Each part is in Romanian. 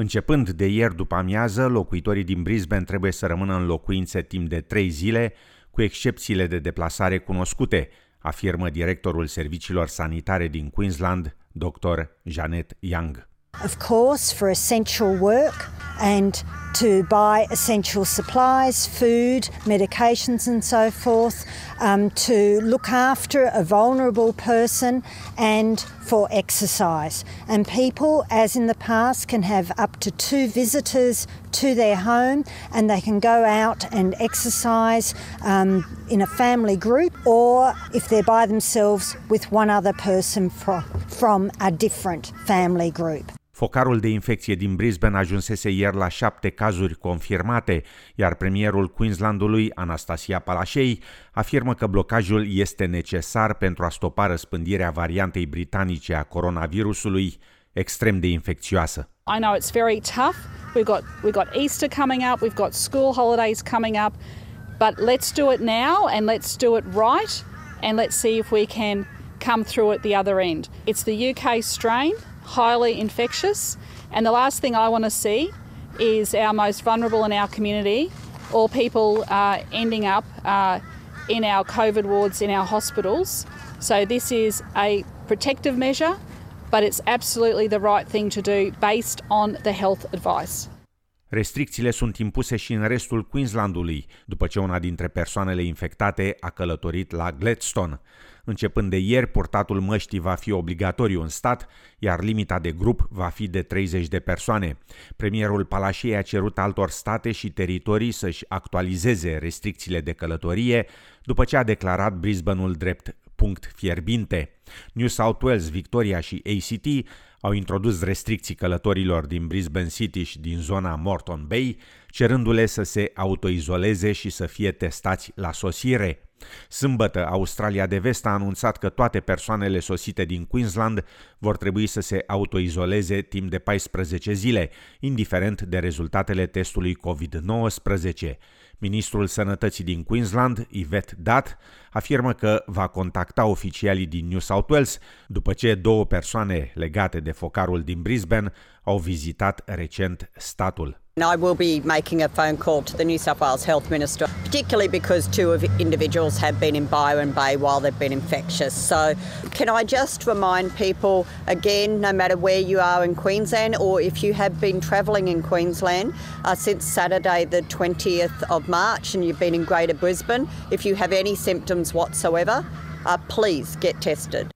Începând de ieri după amiază, locuitorii din Brisbane trebuie să rămână în locuințe timp de trei zile, cu excepțiile de deplasare cunoscute, afirmă directorul serviciilor sanitare din Queensland, dr. Janet Young. Of course, for essential work and to buy essential supplies, food, medications, and so forth, um, to look after a vulnerable person, and for exercise. And people, as in the past, can have up to two visitors to their home and they can go out and exercise um, in a family group or if they're by themselves with one other person from, from a different family group. Focarul de infecție din Brisbane ajunsese ieri la șapte cazuri confirmate, iar premierul Queenslandului, Anastasia Palaszczuk, afirmă că blocajul este necesar pentru a stopa răspândirea variantei britanice a coronavirusului, extrem de infecțioasă. I know it's very tough. We've got we've got Easter coming up, we've got school holidays coming up, but let's do it now and let's do it right and let's see if we can come through at the other end. It's the UK strain. Highly infectious. And the last thing I want to see is our most vulnerable in our community, or people uh, ending up uh, in our COVID wards in our hospitals. So this is a protective measure, but it's absolutely the right thing to do based on the health advice. Restricțiile sunt impuse și în restul Queenslandului, după ce una dintre persoanele infectate a călătorit la Gladstone. Începând de ieri, purtatul măștii va fi obligatoriu în stat, iar limita de grup va fi de 30 de persoane. Premierul Palașiei a cerut altor state și teritorii să-și actualizeze restricțiile de călătorie, după ce a declarat Brisbaneul drept punct fierbinte. New South Wales, Victoria și ACT au introdus restricții călătorilor din Brisbane City și din zona Morton Bay, cerându-le să se autoizoleze și să fie testați la sosire. Sâmbătă, Australia de Vest a anunțat că toate persoanele sosite din Queensland vor trebui să se autoizoleze timp de 14 zile, indiferent de rezultatele testului COVID-19. Ministrul Sănătății din Queensland, Yvette Dat, afirmă că va contacta oficialii din New South Wales după ce două persoane legate de focarul din Brisbane au vizitat recent statul. I will be making a phone call to the New South Wales Health Minister, particularly because two of individuals have been in Byron Bay while they've been infectious. So, can I just remind people again, no matter where you are in Queensland or if you have been travelling in Queensland uh, since Saturday, the 20th of March, and you've been in Greater Brisbane, if you have any symptoms whatsoever, uh, please get tested.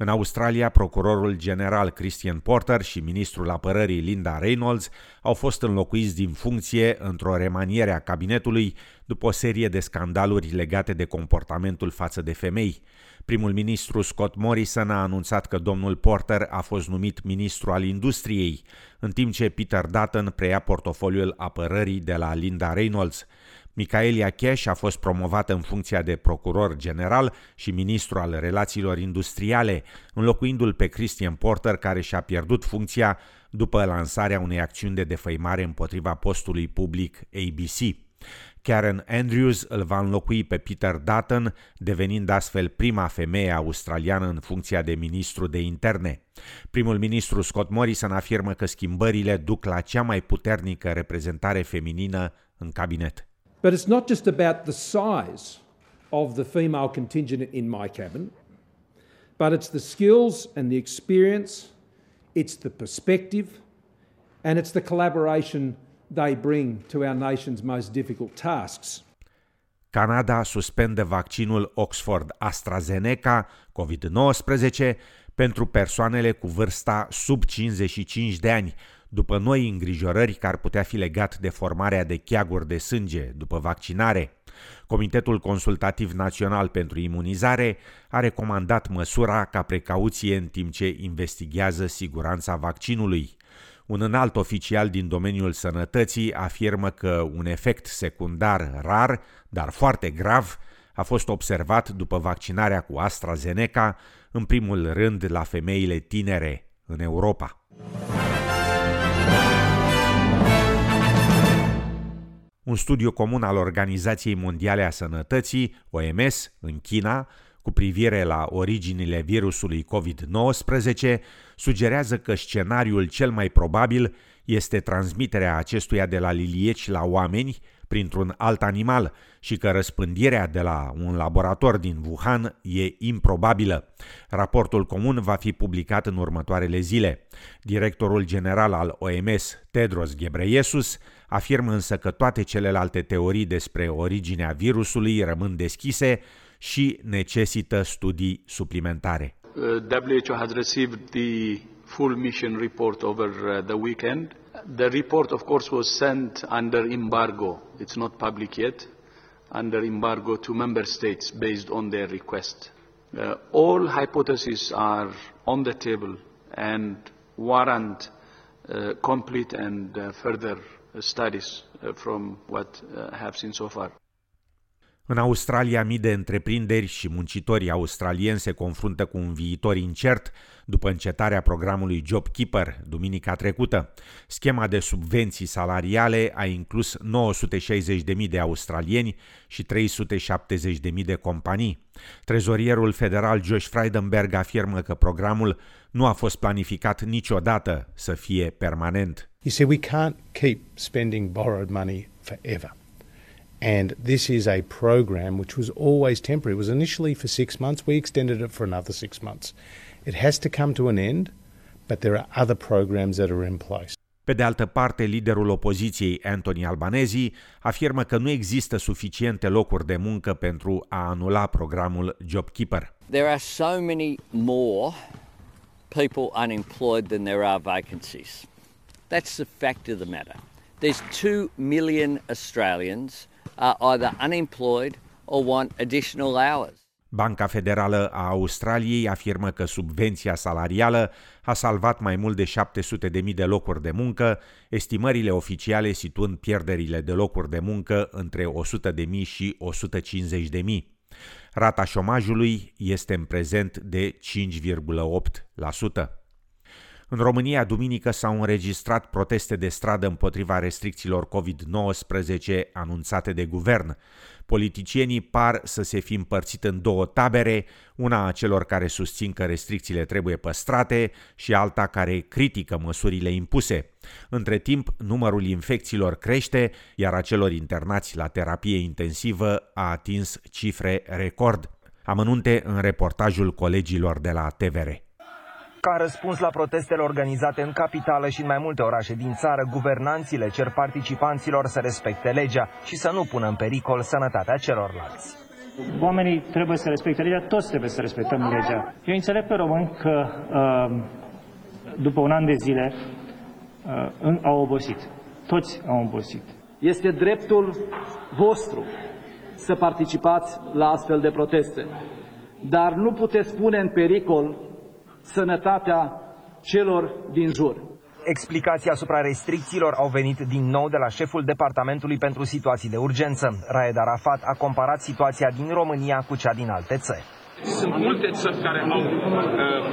În Australia, procurorul general Christian Porter și ministrul apărării Linda Reynolds au fost înlocuiți din funcție într-o remaniere a cabinetului după o serie de scandaluri legate de comportamentul față de femei. Primul ministru Scott Morrison a anunțat că domnul Porter a fost numit ministru al industriei, în timp ce Peter Dutton preia portofoliul apărării de la Linda Reynolds. Micaelia Cash a fost promovată în funcția de procuror general și ministru al relațiilor industriale, înlocuindu-l pe Christian Porter, care și-a pierdut funcția după lansarea unei acțiuni de defăimare împotriva postului public ABC. Karen Andrews îl va înlocui pe Peter Dutton, devenind astfel prima femeie australiană în funcția de ministru de interne. Primul ministru Scott Morrison afirmă că schimbările duc la cea mai puternică reprezentare feminină în cabinet. But it's not just about the size of the female contingent in my cabin, but it's the skills and the experience, it's the perspective, and it's the collaboration they bring to our nation's most difficult tasks. Canada suspendă vaccinul Oxford AstraZeneca COVID-19 pentru persoanele cu vârsta sub 55 de ani, după noi îngrijorări că ar putea fi legat de formarea de cheaguri de sânge după vaccinare. Comitetul Consultativ Național pentru Imunizare a recomandat măsura ca precauție în timp ce investigează siguranța vaccinului. Un înalt oficial din domeniul sănătății afirmă că un efect secundar rar, dar foarte grav, a fost observat după vaccinarea cu AstraZeneca, în primul rând la femeile tinere în Europa. Un studiu comun al Organizației Mondiale a Sănătății, OMS, în China, cu privire la originile virusului COVID-19, sugerează că scenariul cel mai probabil este transmiterea acestuia de la lilieci la oameni printr-un alt animal și că răspândirea de la un laborator din Wuhan e improbabilă. Raportul comun va fi publicat în următoarele zile. Directorul general al OMS, Tedros Ghebreyesus, afirmă însă că toate celelalte teorii despre originea virusului rămân deschise și necesită studii suplimentare. WHO has received the full mission report over uh, the weekend. The report, of course, was sent under embargo. It's not public yet. Under embargo to member states based on their request. Uh, all hypotheses are on the table and warrant uh, complete and uh, further studies uh, from what uh, have seen so far. În Australia, mii de întreprinderi și muncitorii australieni se confruntă cu un viitor incert după încetarea programului JobKeeper duminica trecută. Schema de subvenții salariale a inclus 960.000 de australieni și 370.000 de companii. Trezorierul federal Josh Frydenberg afirmă că programul nu a fost planificat niciodată să fie permanent. You see, we can't keep spending borrowed money forever. And this is a program which was always temporary. It was initially for six months. We extended it for another six months. It has to come to an end, but there are other programs that are in place. Pe de altă parte, liderul opoziției, Anthony Albanese, afirmă că nu există suficiente locuri de muncă pentru a anula programul JobKeeper. There are so many more people unemployed than there are vacancies. That's the fact of the matter. There's 2 million Australians are either unemployed or want additional hours. Banca Federală a Australiei afirmă că subvenția salarială a salvat mai mult de 700.000 de locuri de muncă, estimările oficiale situând pierderile de locuri de muncă între 100.000 și 150.000. Rata șomajului este în prezent de 5,8%. În România, duminică s-au înregistrat proteste de stradă împotriva restricțiilor COVID-19 anunțate de guvern. Politicienii par să se fi împărțit în două tabere, una a celor care susțin că restricțiile trebuie păstrate și alta care critică măsurile impuse. Între timp, numărul infecțiilor crește, iar a celor internați la terapie intensivă a atins cifre record. Amănunte în reportajul colegilor de la TVR. Ca răspuns la protestele organizate în capitală și în mai multe orașe din țară, guvernanții cer participanților să respecte legea și să nu pună în pericol sănătatea celorlalți. Oamenii trebuie să respecte legea, toți trebuie să respectăm legea. Eu înțeleg pe români că uh, după un an de zile uh, au obosit. Toți au obosit. Este dreptul vostru să participați la astfel de proteste. Dar nu puteți pune în pericol sănătatea celor din jur. Explicații asupra restricțiilor au venit din nou de la șeful Departamentului pentru Situații de Urgență. Raed Arafat a comparat situația din România cu cea din alte țări. Sunt multe țări care au uh,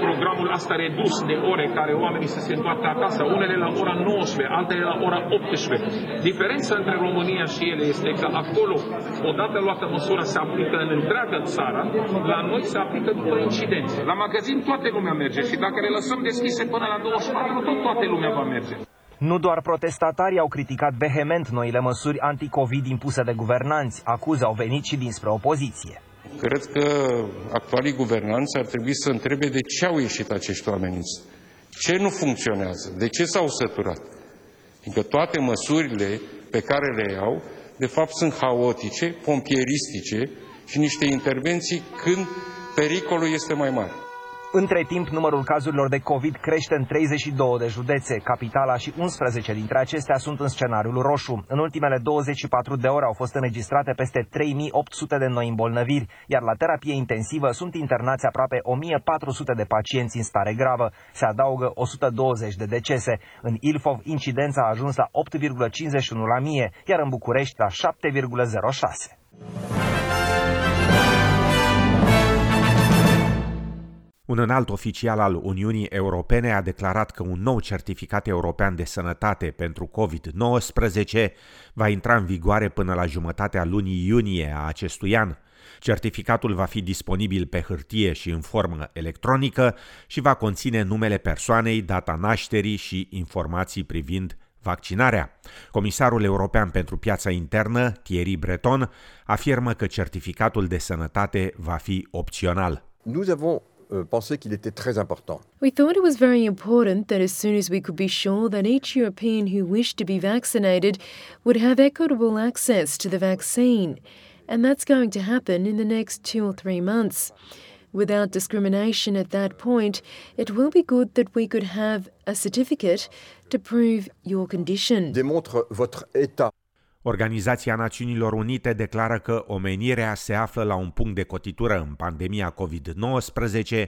programul asta redus de ore care oamenii să se întoarcă acasă, unele la ora 19, altele la ora 18. Diferența între România și ele este că acolo, odată luată măsura, se aplică în întreaga țară, la noi se aplică după incidențe. La magazin toată lumea merge și dacă le lăsăm deschise până la 24, tot toată lumea va merge. Nu doar protestatarii au criticat vehement noile măsuri anticovid impuse de guvernanți, acuze au venit și dinspre opoziție. Cred că actualii guvernanți ar trebui să întrebe de ce au ieșit acești oameni. Ce nu funcționează? De ce s-au săturat? Fiindcă toate măsurile pe care le iau, de fapt, sunt haotice, pompieristice și niște intervenții când pericolul este mai mare. Între timp, numărul cazurilor de COVID crește în 32 de județe. Capitala și 11 dintre acestea sunt în scenariul roșu. În ultimele 24 de ore au fost înregistrate peste 3800 de noi îmbolnăviri, iar la terapie intensivă sunt internați aproape 1400 de pacienți în stare gravă. Se adaugă 120 de decese. În Ilfov, incidența a ajuns la 8,51 la mie, iar în București la 7,06. Un înalt oficial al Uniunii Europene a declarat că un nou certificat european de sănătate pentru COVID-19 va intra în vigoare până la jumătatea lunii iunie a acestui an. Certificatul va fi disponibil pe hârtie și în formă electronică și va conține numele persoanei, data nașterii și informații privind vaccinarea. Comisarul european pentru piața internă, Thierry Breton, afirmă că certificatul de sănătate va fi opțional. Nous avons euh, pensé qu'il était très important. We thought it was very important that as soon as we could be sure that each European who wished to be vaccinated would have equitable access to the vaccine. And that's going to happen in the next two or three months. Without discrimination at that point, it will be good that we could have a certificate to prove your condition. Démontre votre état. Organizația Națiunilor Unite declară că omenirea se află la un punct de cotitură în pandemia COVID-19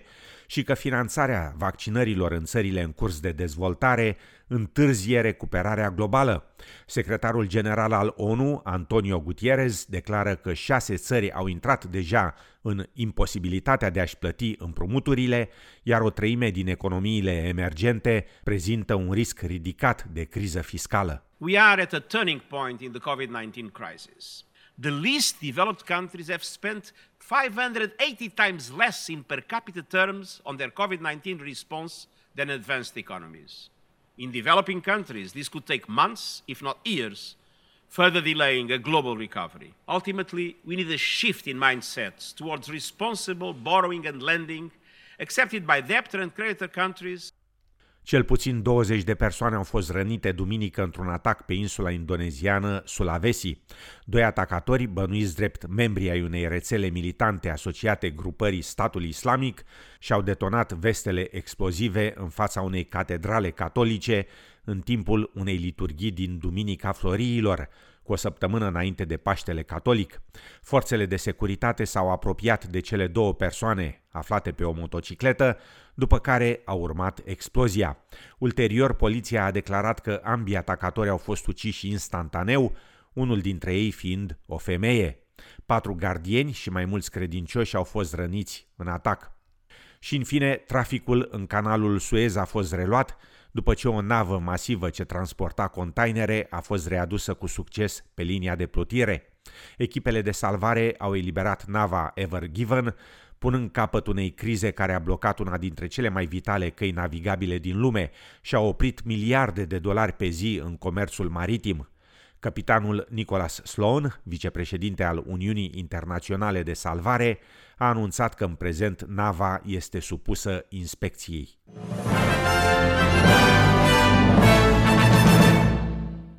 și că finanțarea vaccinărilor în țările în curs de dezvoltare întârzie recuperarea globală. Secretarul general al ONU, Antonio Gutierrez, declară că șase țări au intrat deja în imposibilitatea de a-și plăti împrumuturile, iar o treime din economiile emergente prezintă un risc ridicat de criză fiscală. We are at a turning point in the COVID-19 crisis. The least developed countries have spent 580 times less in per capita terms on their COVID 19 response than advanced economies. In developing countries, this could take months, if not years, further delaying a global recovery. Ultimately, we need a shift in mindsets towards responsible borrowing and lending accepted by debtor and creditor countries Cel puțin 20 de persoane au fost rănite duminică într-un atac pe insula indoneziană Sulawesi. Doi atacatori, bănuiți drept membri ai unei rețele militante asociate grupării statului islamic, și-au detonat vestele explozive în fața unei catedrale catolice în timpul unei liturghii din Duminica Floriilor, cu o săptămână înainte de Paștele Catolic. Forțele de securitate s-au apropiat de cele două persoane aflate pe o motocicletă, după care a urmat explozia. Ulterior, poliția a declarat că ambii atacatori au fost uciși instantaneu, unul dintre ei fiind o femeie. Patru gardieni și mai mulți credincioși au fost răniți în atac. Și în fine, traficul în canalul Suez a fost reluat, după ce o navă masivă ce transporta containere a fost readusă cu succes pe linia de plutire. Echipele de salvare au eliberat nava Ever Given, punând capăt unei crize care a blocat una dintre cele mai vitale căi navigabile din lume și a oprit miliarde de dolari pe zi în comerțul maritim. Capitanul Nicholas Sloan, vicepreședinte al Uniunii Internaționale de Salvare, a anunțat că în prezent nava este supusă inspecției.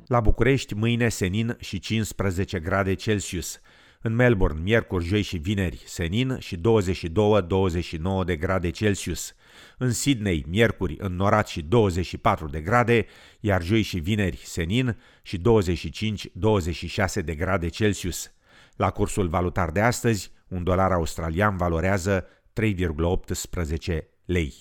La București, mâine senin și 15 grade Celsius. În Melbourne, miercuri, joi și vineri, senin și 22-29 de grade Celsius. În Sydney, miercuri, înnorat și 24 de grade, iar joi și vineri, senin și 25-26 de grade Celsius. La cursul valutar de astăzi, un dolar australian valorează 3,18 lei.